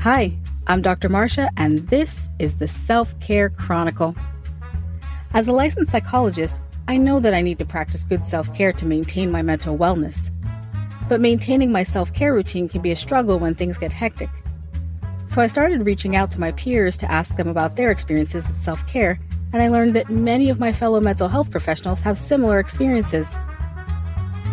Hi, I'm Dr. Marsha, and this is the Self Care Chronicle. As a licensed psychologist, I know that I need to practice good self care to maintain my mental wellness. But maintaining my self care routine can be a struggle when things get hectic. So I started reaching out to my peers to ask them about their experiences with self care, and I learned that many of my fellow mental health professionals have similar experiences.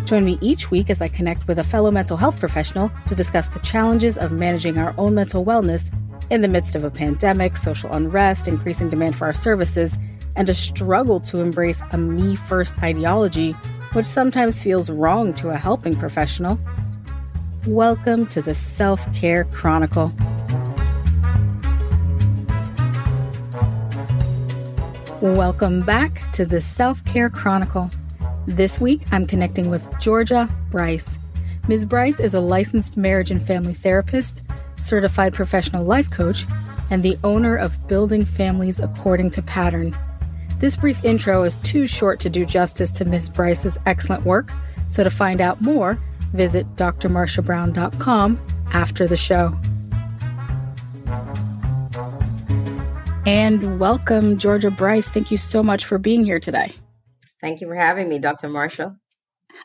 Join me each week as I connect with a fellow mental health professional to discuss the challenges of managing our own mental wellness in the midst of a pandemic, social unrest, increasing demand for our services, and a struggle to embrace a me first ideology, which sometimes feels wrong to a helping professional. Welcome to the Self Care Chronicle. Welcome back to the Self Care Chronicle. This week, I'm connecting with Georgia Bryce. Ms. Bryce is a licensed marriage and family therapist, certified professional life coach, and the owner of Building Families According to Pattern. This brief intro is too short to do justice to Ms. Bryce's excellent work, so to find out more, visit drmarshabrown.com after the show. And welcome, Georgia Bryce. Thank you so much for being here today. Thank you for having me, Dr. Marshall.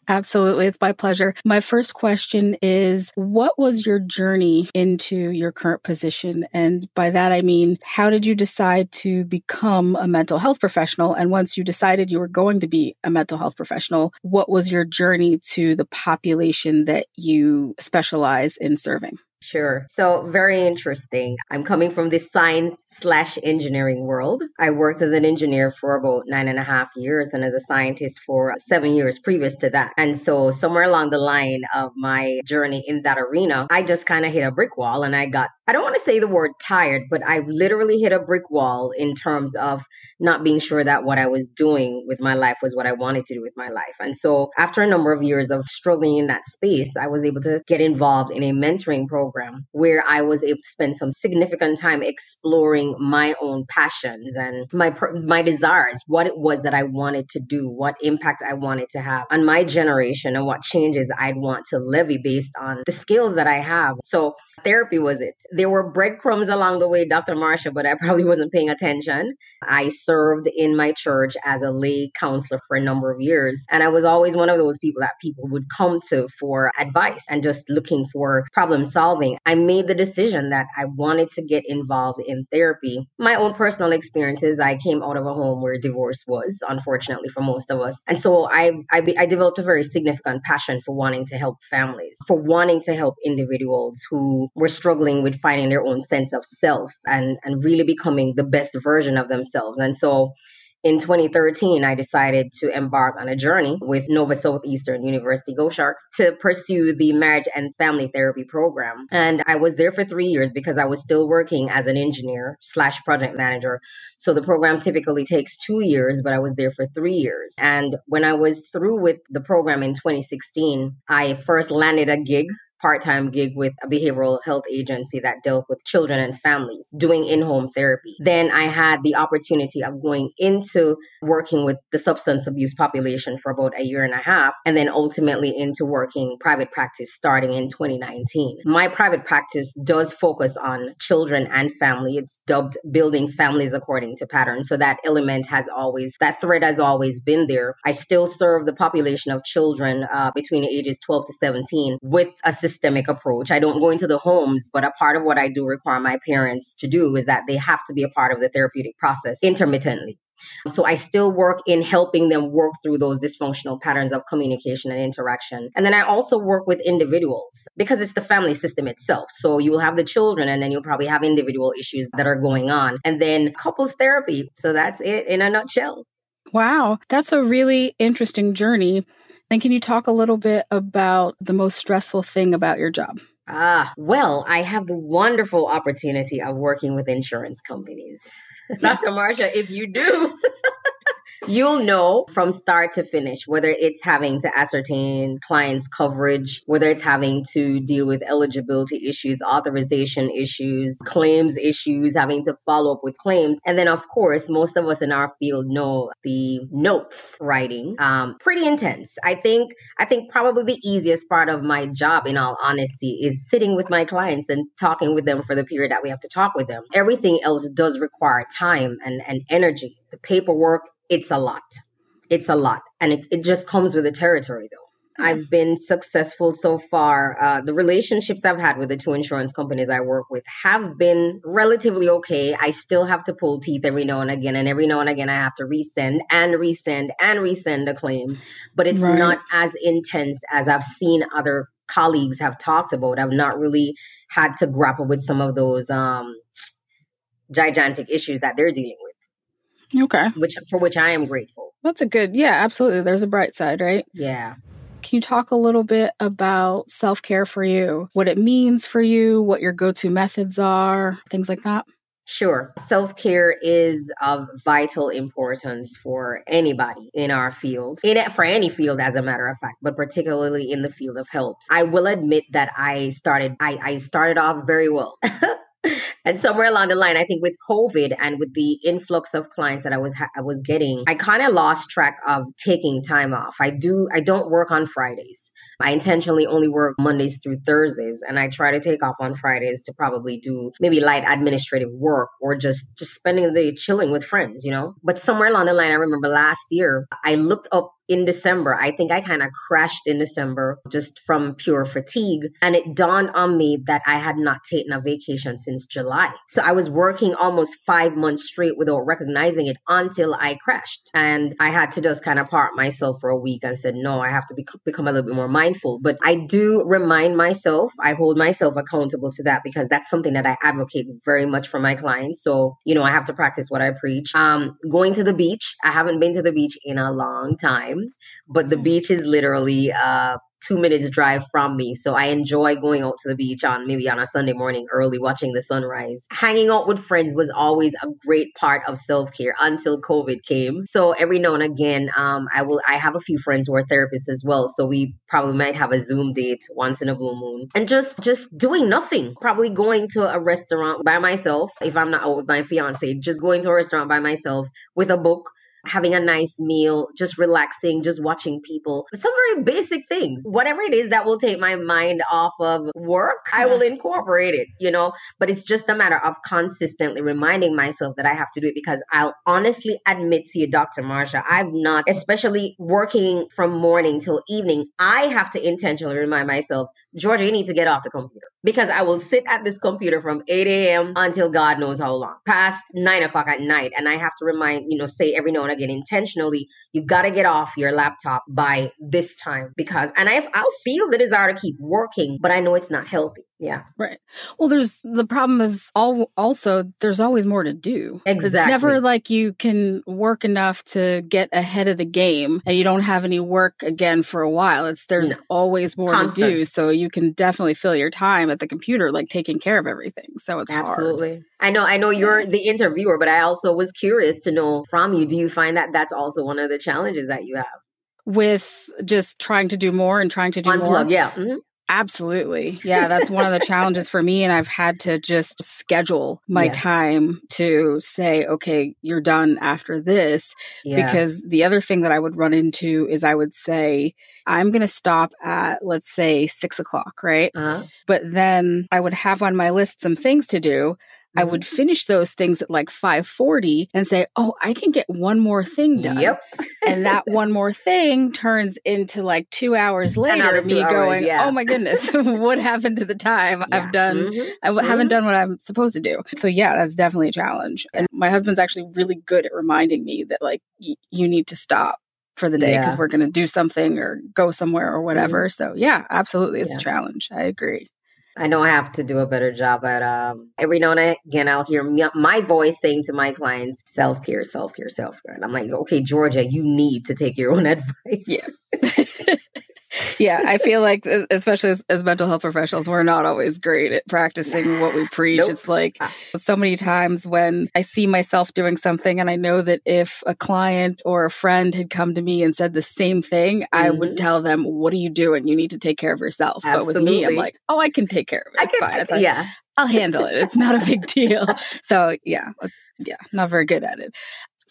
Absolutely. It's my pleasure. My first question is What was your journey into your current position? And by that, I mean, how did you decide to become a mental health professional? And once you decided you were going to be a mental health professional, what was your journey to the population that you specialize in serving? Sure. So, very interesting. I'm coming from the science slash engineering world. I worked as an engineer for about nine and a half years and as a scientist for seven years previous to that. And so, somewhere along the line of my journey in that arena, I just kind of hit a brick wall and I got I don't want to say the word tired, but I've literally hit a brick wall in terms of not being sure that what I was doing with my life was what I wanted to do with my life. And so, after a number of years of struggling in that space, I was able to get involved in a mentoring program where I was able to spend some significant time exploring my own passions and my my desires, what it was that I wanted to do, what impact I wanted to have on my generation, and what changes I'd want to levy based on the skills that I have. So, therapy was it there were breadcrumbs along the way, Dr. Marsha, but I probably wasn't paying attention. I served in my church as a lay counselor for a number of years. And I was always one of those people that people would come to for advice and just looking for problem solving. I made the decision that I wanted to get involved in therapy. My own personal experiences, I came out of a home where divorce was, unfortunately, for most of us. And so I, I, I developed a very significant passion for wanting to help families, for wanting to help individuals who were struggling with finding their own sense of self and, and really becoming the best version of themselves. And so in 2013, I decided to embark on a journey with Nova Southeastern University Go Sharks to pursue the marriage and family therapy program. And I was there for three years because I was still working as an engineer slash project manager. So the program typically takes two years, but I was there for three years. And when I was through with the program in 2016, I first landed a gig part-time gig with a behavioral health agency that dealt with children and families doing in-home therapy. Then I had the opportunity of going into working with the substance abuse population for about a year and a half and then ultimately into working private practice starting in 2019. My private practice does focus on children and family. It's dubbed building families according to pattern. So that element has always that thread has always been there. I still serve the population of children uh, between ages 12 to 17 with assistance systemic approach. I don't go into the homes, but a part of what I do require my parents to do is that they have to be a part of the therapeutic process intermittently. So I still work in helping them work through those dysfunctional patterns of communication and interaction. And then I also work with individuals because it's the family system itself. So you will have the children and then you'll probably have individual issues that are going on. And then couples therapy. So that's it in a nutshell. Wow, that's a really interesting journey. And can you talk a little bit about the most stressful thing about your job? Ah, well, I have the wonderful opportunity of working with insurance companies. Dr. Marsha, if you do, You'll know from start to finish whether it's having to ascertain clients' coverage, whether it's having to deal with eligibility issues, authorization issues, claims issues, having to follow up with claims. And then, of course, most of us in our field know the notes writing. Um, pretty intense. I think, I think probably the easiest part of my job, in all honesty, is sitting with my clients and talking with them for the period that we have to talk with them. Everything else does require time and, and energy. The paperwork, it's a lot. It's a lot. And it, it just comes with the territory, though. I've been successful so far. Uh, the relationships I've had with the two insurance companies I work with have been relatively okay. I still have to pull teeth every now and again, and every now and again I have to resend and resend and resend a claim. But it's right. not as intense as I've seen other colleagues have talked about. I've not really had to grapple with some of those um, gigantic issues that they're dealing with. Okay. Which for which I am grateful. That's a good, yeah, absolutely. There's a bright side, right? Yeah. Can you talk a little bit about self care for you? What it means for you, what your go to methods are, things like that? Sure. Self care is of vital importance for anybody in our field, in for any field, as a matter of fact, but particularly in the field of help. I will admit that I started, I, I started off very well. and somewhere along the line, I think with COVID and with the influx of clients that I was ha- I was getting, I kind of lost track of taking time off. I do I don't work on Fridays. I intentionally only work Mondays through Thursdays, and I try to take off on Fridays to probably do maybe light administrative work or just just spending the day chilling with friends, you know. But somewhere along the line, I remember last year I looked up in December. I think I kind of crashed in December just from pure fatigue. And it dawned on me that I had not taken a vacation since July. So I was working almost five months straight without recognizing it until I crashed. And I had to just kind of part myself for a week and said, no, I have to be- become a little bit more mindful. But I do remind myself, I hold myself accountable to that because that's something that I advocate very much for my clients. So, you know, I have to practice what I preach. Um, going to the beach, I haven't been to the beach in a long time but the mm-hmm. beach is literally uh, two minutes drive from me. So I enjoy going out to the beach on maybe on a Sunday morning early, watching the sunrise. Hanging out with friends was always a great part of self care until COVID came. So every now and again, um, I will. I have a few friends who are therapists as well. So we probably might have a Zoom date once in a blue moon, and just just doing nothing. Probably going to a restaurant by myself if I'm not out with my fiance. Just going to a restaurant by myself with a book having a nice meal, just relaxing, just watching people. Some very basic things. Whatever it is that will take my mind off of work, I will incorporate it, you know? But it's just a matter of consistently reminding myself that I have to do it because I'll honestly admit to you, Dr. Marsha, I've not, especially working from morning till evening, I have to intentionally remind myself, Georgia, you need to get off the computer because I will sit at this computer from 8 a.m. until God knows how long, past nine o'clock at night. And I have to remind, you know, say every now and again intentionally, you got to get off your laptop by this time because, and I, I'll feel the desire to keep working, but I know it's not healthy. Yeah. Right. Well, there's the problem is all also there's always more to do. Exactly. It's never like you can work enough to get ahead of the game and you don't have any work again for a while. It's there's no. always more Constant. to do. So you can definitely fill your time at the computer like taking care of everything. So it's Absolutely. Hard. I know I know you're the interviewer, but I also was curious to know from you, do you find that that's also one of the challenges that you have? with just trying to do more and trying to do Unplug, more. Yeah. Mm-hmm. Absolutely. Yeah, that's one of the challenges for me. And I've had to just schedule my yeah. time to say, okay, you're done after this. Yeah. Because the other thing that I would run into is I would say, I'm going to stop at, let's say, six o'clock, right? Uh-huh. But then I would have on my list some things to do. I would mm-hmm. finish those things at like 540 and say, oh, I can get one more thing done. Yep. and that one more thing turns into like two hours later, two me hours, going, yeah. oh my goodness, what happened to the time yeah. I've done? Mm-hmm. I w- mm-hmm. haven't done what I'm supposed to do. So yeah, that's definitely a challenge. And my husband's actually really good at reminding me that like y- you need to stop for the day because yeah. we're going to do something or go somewhere or whatever. Mm-hmm. So yeah, absolutely. It's a challenge. I agree. I know I have to do a better job at um, every now and again I'll hear my voice saying to my clients, self care, self care, self care. And I'm like, okay, Georgia, you need to take your own advice. Yeah. yeah, I feel like, especially as, as, mental health professionals, we're not always great at practicing what we preach. Nope. It's like ah. so many times when I see myself doing something, and I know that if a client or a friend had come to me and said the same thing, mm-hmm. I would mm-hmm. tell them, What are you doing? You need to take care of yourself. Absolutely. But with me, I'm like, Oh, I can take care of it. It's can, fine. It's like, yeah. I'll handle it. It's not a big deal. So, yeah, yeah, not very good at it.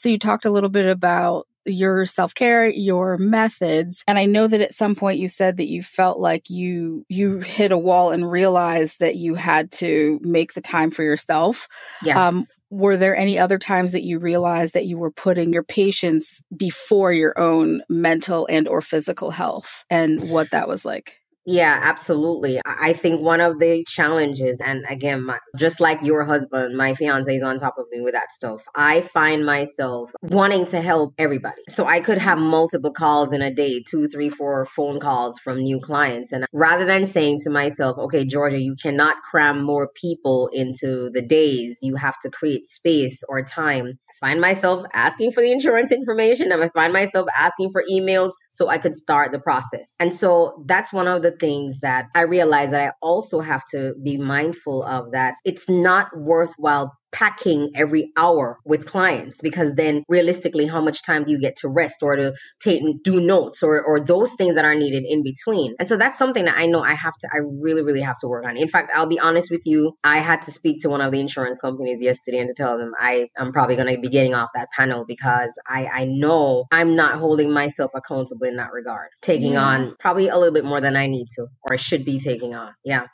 So, you talked a little bit about your self care, your methods. And I know that at some point you said that you felt like you, you hit a wall and realized that you had to make the time for yourself. Yes. Um, were there any other times that you realized that you were putting your patients before your own mental and or physical health and what that was like? Yeah, absolutely. I think one of the challenges, and again, my, just like your husband, my fiance is on top of me with that stuff. I find myself wanting to help everybody. So I could have multiple calls in a day, two, three, four phone calls from new clients. And rather than saying to myself, okay, Georgia, you cannot cram more people into the days, you have to create space or time find myself asking for the insurance information. And I find myself asking for emails so I could start the process. And so that's one of the things that I realized that I also have to be mindful of that it's not worthwhile packing every hour with clients because then realistically how much time do you get to rest or to take and do notes or or those things that are needed in between? And so that's something that i know i have to i really really have to work on. In fact i'll be honest with you i had to speak to one of the insurance companies yesterday and to tell them i i'm probably going to be getting off that panel because i i know i'm not holding myself accountable in that regard. Taking yeah. on probably a little bit more than i need to or should be taking on. Yeah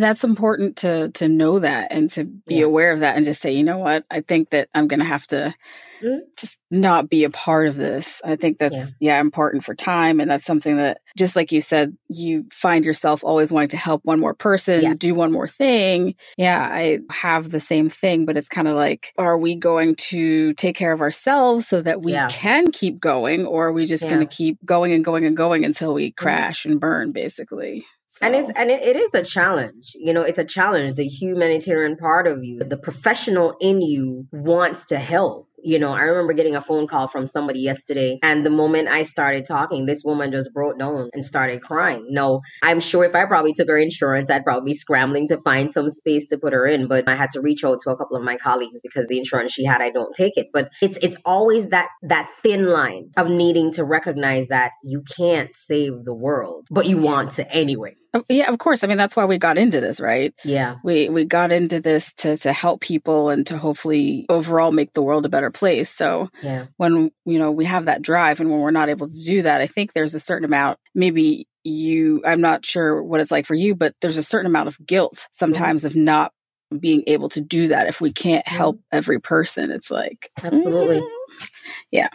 that's important to to know that and to be yeah. aware of that and just say, you know what, I think that I'm going to have to mm-hmm. just not be a part of this. I think that's yeah. yeah. important for time and that's something that just like you said, you find yourself always wanting to help one more person, yeah. do one more thing. Yeah, I have the same thing, but it's kind of like are we going to take care of ourselves so that we can keep going or are we just going to keep going and going and going until we mm-hmm. crash mm-hmm. and burn basically? So. And it's and it, it is a challenge. You know, it's a challenge. The humanitarian part of you, the professional in you wants to help. You know, I remember getting a phone call from somebody yesterday, and the moment I started talking, this woman just broke down and started crying. No, I'm sure if I probably took her insurance, I'd probably be scrambling to find some space to put her in. But I had to reach out to a couple of my colleagues because the insurance she had, I don't take it. But it's it's always that that thin line of needing to recognize that you can't save the world, but you want to anyway. Oh, yeah, of course. I mean, that's why we got into this, right? Yeah. We we got into this to to help people and to hopefully overall make the world a better place. So yeah. when you know we have that drive and when we're not able to do that, I think there's a certain amount maybe you I'm not sure what it's like for you, but there's a certain amount of guilt mm-hmm. sometimes mm-hmm. of not being able to do that if we can't mm-hmm. help every person. It's like Absolutely. Mm, yeah.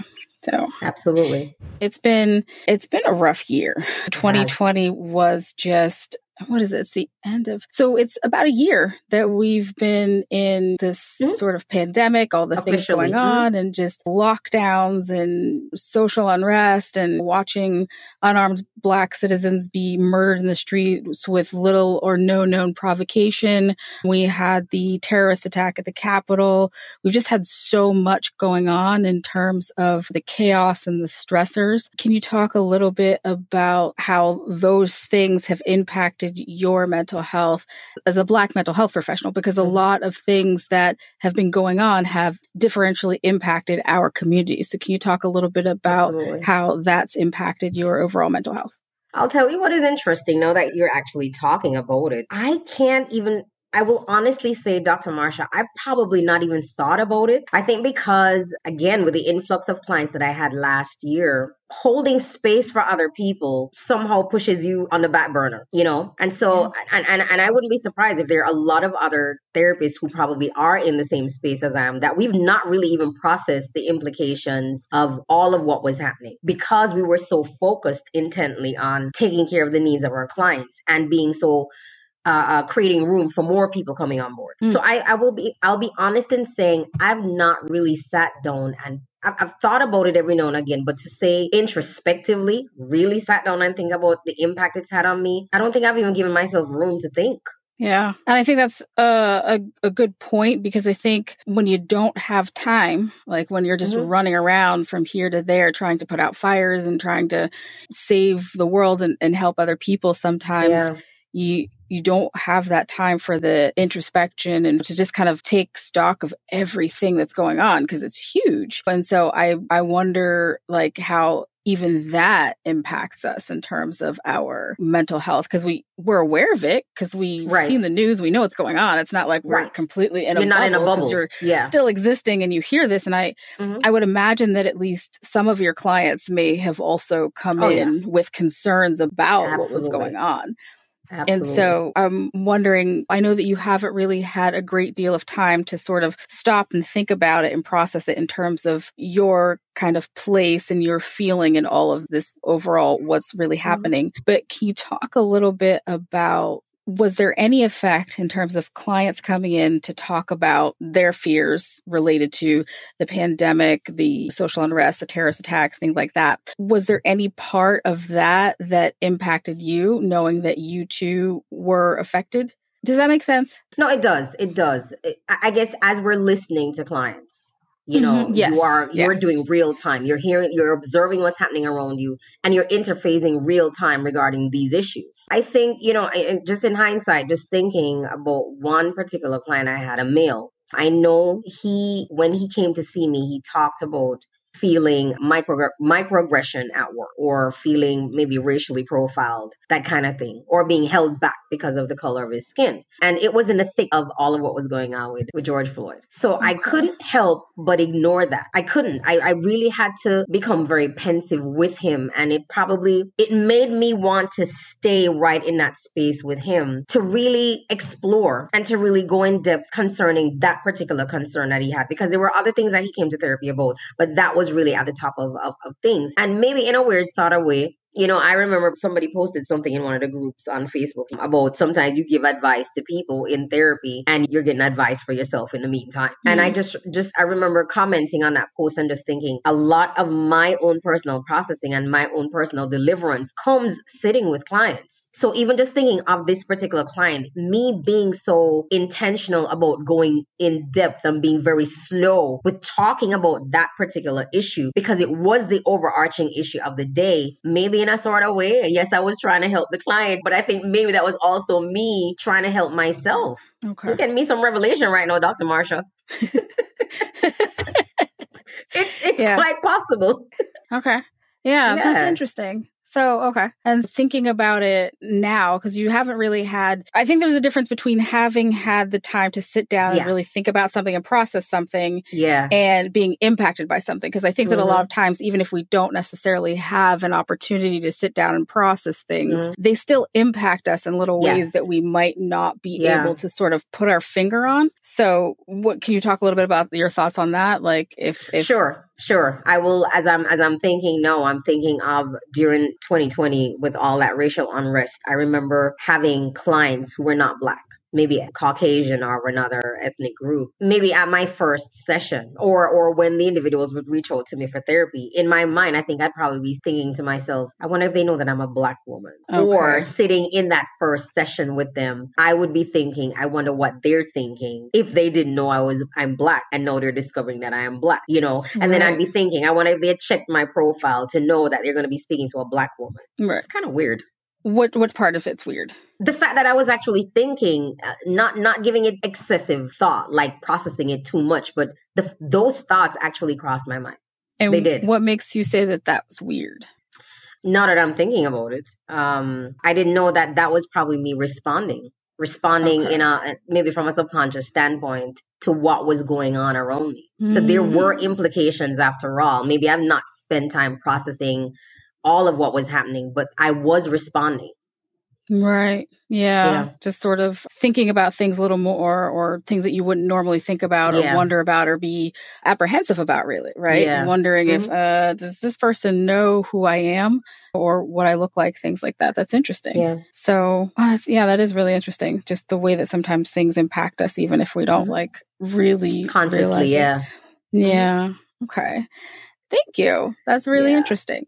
So absolutely. It's been it's been a rough year. 2020 was just what is it? It's the end of. So it's about a year that we've been in this mm-hmm. sort of pandemic, all the Officially. things going mm-hmm. on, and just lockdowns and social unrest, and watching unarmed Black citizens be murdered in the streets with little or no known provocation. We had the terrorist attack at the Capitol. We've just had so much going on in terms of the chaos and the stressors. Can you talk a little bit about how those things have impacted? Impacted your mental health as a Black mental health professional? Because a mm-hmm. lot of things that have been going on have differentially impacted our community. So, can you talk a little bit about Absolutely. how that's impacted your overall mental health? I'll tell you what is interesting now that you're actually talking about it. I can't even I will honestly say, Dr. Marsha, I've probably not even thought about it. I think because, again, with the influx of clients that I had last year, holding space for other people somehow pushes you on the back burner, you know? And so, and, and, and I wouldn't be surprised if there are a lot of other therapists who probably are in the same space as I am that we've not really even processed the implications of all of what was happening because we were so focused intently on taking care of the needs of our clients and being so uh, uh, creating room for more people coming on board. Mm. So I, I will be, I'll be honest in saying I've not really sat down and I've, I've, thought about it every now and again, but to say introspectively, really sat down and think about the impact it's had on me, I don't think I've even given myself room to think. Yeah. And I think that's a, a, a, good point because I think when you don't have time, like when you're just mm-hmm. running around from here to there trying to put out fires and trying to save the world and, and help other people, sometimes yeah. You you don't have that time for the introspection and to just kind of take stock of everything that's going on because it's huge. And so I I wonder like how even that impacts us in terms of our mental health because we we're aware of it because we've right. seen the news we know what's going on it's not like we're right. completely in you're a not bubble in a bubble you're yeah. still existing and you hear this and i mm-hmm. i would imagine that at least some of your clients may have also come oh, in yeah. with concerns about Absolutely. what was going on Absolutely. And so I'm wondering, I know that you haven't really had a great deal of time to sort of stop and think about it and process it in terms of your kind of place and your feeling and all of this overall, what's really mm-hmm. happening. But can you talk a little bit about was there any effect in terms of clients coming in to talk about their fears related to the pandemic, the social unrest, the terrorist attacks, things like that? Was there any part of that that impacted you, knowing that you too were affected? Does that make sense? No, it does. It does. I guess as we're listening to clients, you know mm-hmm. yes. you are you're yeah. doing real time you're hearing you're observing what's happening around you and you're interfacing real time regarding these issues i think you know just in hindsight just thinking about one particular client i had a male i know he when he came to see me he talked about feeling micro microaggression at work or feeling maybe racially profiled, that kind of thing, or being held back because of the color of his skin. And it was in the thick of all of what was going on with, with George Floyd. So okay. I couldn't help but ignore that. I couldn't. I, I really had to become very pensive with him. And it probably it made me want to stay right in that space with him to really explore and to really go in depth concerning that particular concern that he had because there were other things that he came to therapy about, but that was was really at the top of, of, of things. And maybe in a weird sort of way, you know, I remember somebody posted something in one of the groups on Facebook about sometimes you give advice to people in therapy and you're getting advice for yourself in the meantime. Mm-hmm. And I mm-hmm. just, just, I remember commenting on that post and just thinking a lot of my own personal processing and my own personal deliverance comes sitting with clients. So even just thinking of this particular client, me being so intentional about going in depth and being very slow with talking about that particular issue because it was the overarching issue of the day, maybe in a sort of way. Yes, I was trying to help the client, but I think maybe that was also me trying to help myself. Okay. You're getting me some revelation right now, Dr. Marsha. it's it's yeah. quite possible. Okay. Yeah, yeah, that's interesting. So, okay. And thinking about it now, because you haven't really had, I think there's a difference between having had the time to sit down yeah. and really think about something and process something. Yeah. And being impacted by something. Because I think mm-hmm. that a lot mm-hmm. of times, even if we don't necessarily have an opportunity to sit down and process things, mm-hmm. they still impact us in little ways that we might not be yeah. able to sort of put our finger on. So, what can you talk a little bit about your thoughts on that? Like, if, if sure. Sure. I will as I'm as I'm thinking no, I'm thinking of during 2020 with all that racial unrest. I remember having clients who were not black maybe a Caucasian or another ethnic group, maybe at my first session or or when the individuals would reach out to me for therapy, in my mind, I think I'd probably be thinking to myself, I wonder if they know that I'm a black woman. Okay. Or sitting in that first session with them, I would be thinking, I wonder what they're thinking if they didn't know I was I'm black and now they're discovering that I am black, you know? And right. then I'd be thinking, I wonder if they had checked my profile to know that they're going to be speaking to a black woman. Right. It's kind of weird. What what part of it's weird? The fact that I was actually thinking, uh, not not giving it excessive thought, like processing it too much, but the, those thoughts actually crossed my mind. And they did. What makes you say that that was weird? Now that I'm thinking about it, um, I didn't know that that was probably me responding, responding okay. in a maybe from a subconscious standpoint to what was going on around me. Mm. So there were mm. implications after all. Maybe I've not spent time processing all of what was happening, but I was responding. Right. Yeah. yeah. Just sort of thinking about things a little more or things that you wouldn't normally think about or yeah. wonder about or be apprehensive about really, right? Yeah. Wondering mm-hmm. if uh does this person know who I am or what I look like, things like that. That's interesting. Yeah. So, well, yeah, that is really interesting. Just the way that sometimes things impact us even if we don't mm-hmm. like really consciously, yeah. Yeah. Okay. Thank you. That's really interesting.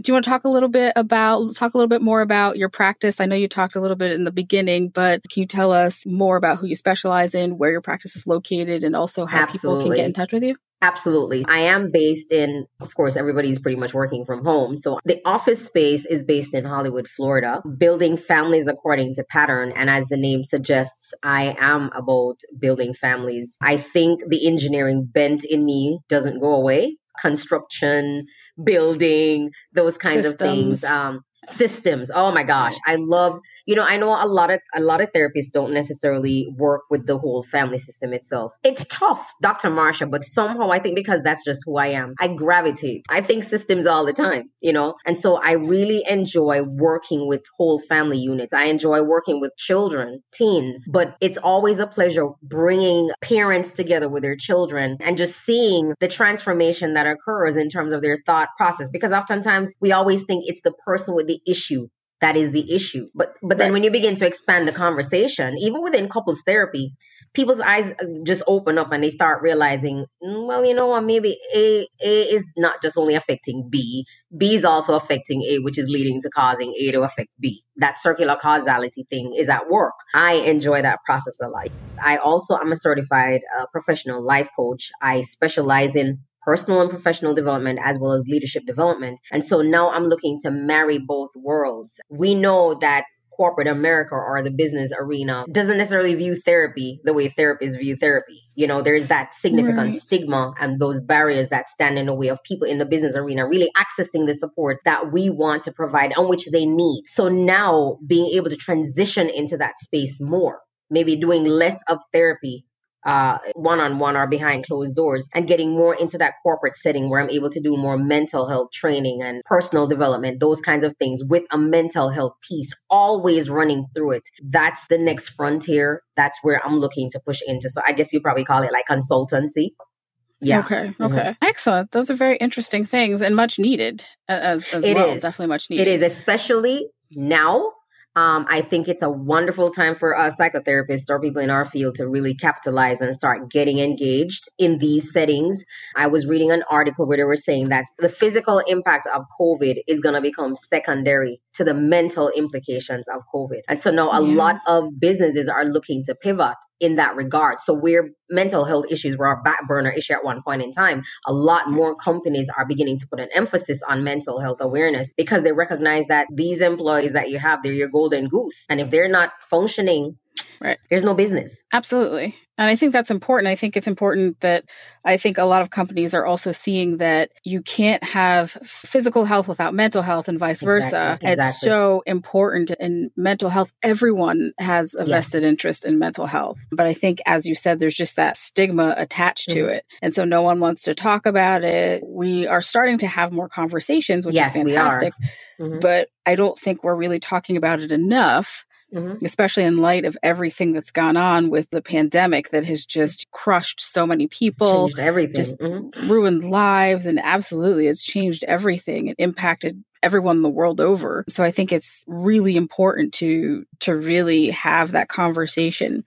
Do you want to talk a little bit about talk a little bit more about your practice? I know you talked a little bit in the beginning, but can you tell us more about who you specialize in, where your practice is located, and also how Absolutely. people can get in touch with you? Absolutely. I am based in, of course, everybody's pretty much working from home. So the office space is based in Hollywood, Florida, building families according to pattern. And as the name suggests, I am about building families. I think the engineering bent in me doesn't go away. Construction, building, those kinds Systems. of things. Um, systems. Oh my gosh i love you know i know a lot of a lot of therapists don't necessarily work with the whole family system itself. It's tough dr marsha but somehow i think because that's just who i am i gravitate. I think systems all the time you know? And so i really enjoy working with whole family units. I enjoy working with children teens but it's always a pleasure bringing parents together with their children and just seeing the transformation that occurs in terms of their thought process because oftentimes we always think it's the person with the issue that is the issue. But but then right. when you begin to expand the conversation, even within couples therapy, people's eyes uh, just open up and they start realizing, mm, well, you know what, maybe A A is not just only affecting B, B is also affecting A, which is leading to causing A to affect B. That circular causality thing is at work. I enjoy that process a lot. I also i'm a certified uh, professional life coach. I specialize in personal and professional development as well as leadership development. And so now I'm looking to marry both worlds. We know that corporate America or the business arena doesn't necessarily view therapy the way therapists view therapy. You know, there's that significant right. stigma and those barriers that stand in the way of people in the business arena really accessing the support that we want to provide and which they need. So now being able to transition into that space more, maybe doing less of therapy uh, one-on-one or behind closed doors and getting more into that corporate setting where I'm able to do more mental health training and personal development, those kinds of things with a mental health piece always running through it. That's the next frontier. That's where I'm looking to push into. So I guess you probably call it like consultancy. Yeah. Okay. Okay. Mm-hmm. Excellent. Those are very interesting things and much needed as, as it well. Is. Definitely much needed. It is, especially now um, I think it's a wonderful time for us psychotherapists or people in our field to really capitalize and start getting engaged in these settings. I was reading an article where they were saying that the physical impact of COVID is going to become secondary to the mental implications of COVID. And so now a yeah. lot of businesses are looking to pivot in that regard. So where mental health issues were a back burner issue at one point in time, a lot more companies are beginning to put an emphasis on mental health awareness because they recognize that these employees that you have, they're your golden goose. And if they're not functioning Right. There's no business. Absolutely. And I think that's important. I think it's important that I think a lot of companies are also seeing that you can't have physical health without mental health and vice versa. Exactly. It's so important in mental health. Everyone has a yes. vested interest in mental health. But I think, as you said, there's just that stigma attached mm-hmm. to it. And so no one wants to talk about it. We are starting to have more conversations, which yes, is fantastic. Mm-hmm. But I don't think we're really talking about it enough. Mm-hmm. especially in light of everything that's gone on with the pandemic that has just crushed so many people, changed everything, just mm-hmm. ruined lives, and absolutely, it's changed everything. It impacted everyone the world over. So I think it's really important to to really have that conversation.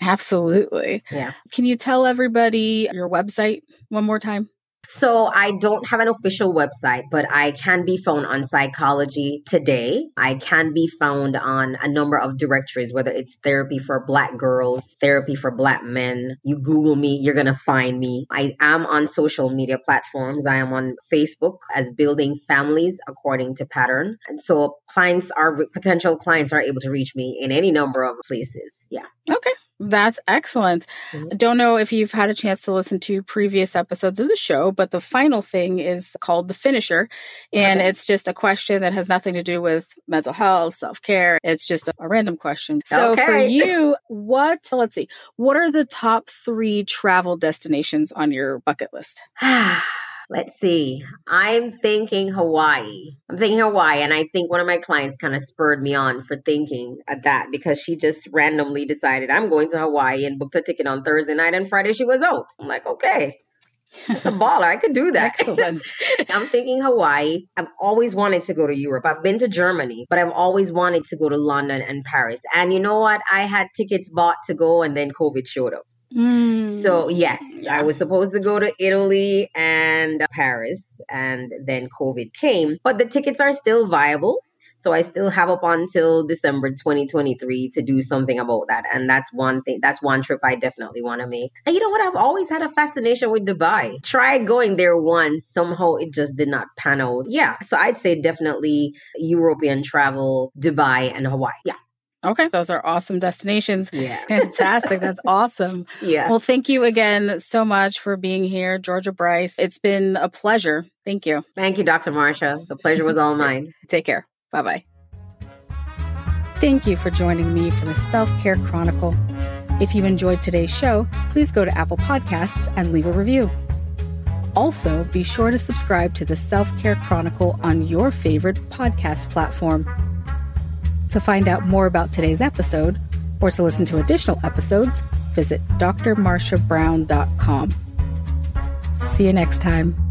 Absolutely. Yeah. Can you tell everybody your website one more time? So I don't have an official website, but I can be found on Psychology Today. I can be found on a number of directories, whether it's therapy for black girls, therapy for black men. You Google me, you're going to find me. I am on social media platforms. I am on Facebook as Building Families According to Pattern. And so clients are, potential clients are able to reach me in any number of places. Yeah. Okay. That's excellent. Mm-hmm. Don't know if you've had a chance to listen to previous episodes of the show, but the final thing is called the finisher. And okay. it's just a question that has nothing to do with mental health, self care. It's just a, a, random question. So okay. for you, what, let's see, what are the top three travel destinations on your bucket list? Let's see. I'm thinking Hawaii. I'm thinking Hawaii. And I think one of my clients kind of spurred me on for thinking of that because she just randomly decided I'm going to Hawaii and booked a ticket on Thursday night and Friday she was out. I'm like, okay. That's a baller. I could do that. Excellent. I'm thinking Hawaii. I've always wanted to go to Europe. I've been to Germany, but I've always wanted to go to London and Paris. And you know what? I had tickets bought to go and then COVID showed up. Mm. So, yes, yeah. I was supposed to go to Italy and Paris, and then COVID came, but the tickets are still viable. So I still have up until December 2023 to do something about that. And that's one thing, that's one trip I definitely want to make. And you know what? I've always had a fascination with Dubai. Tried going there once, somehow it just did not pan out. Yeah. So I'd say definitely European travel, Dubai, and Hawaii. Yeah. Okay, those are awesome destinations. Yeah. Fantastic. That's awesome. Yeah. Well, thank you again so much for being here, Georgia Bryce. It's been a pleasure. Thank you. Thank you, Dr. Marsha. The pleasure was all mine. Take care. Bye bye. Thank you for joining me for the Self Care Chronicle. If you enjoyed today's show, please go to Apple Podcasts and leave a review. Also, be sure to subscribe to the Self Care Chronicle on your favorite podcast platform. To find out more about today's episode, or to listen to additional episodes, visit drmarshabrown.com. See you next time.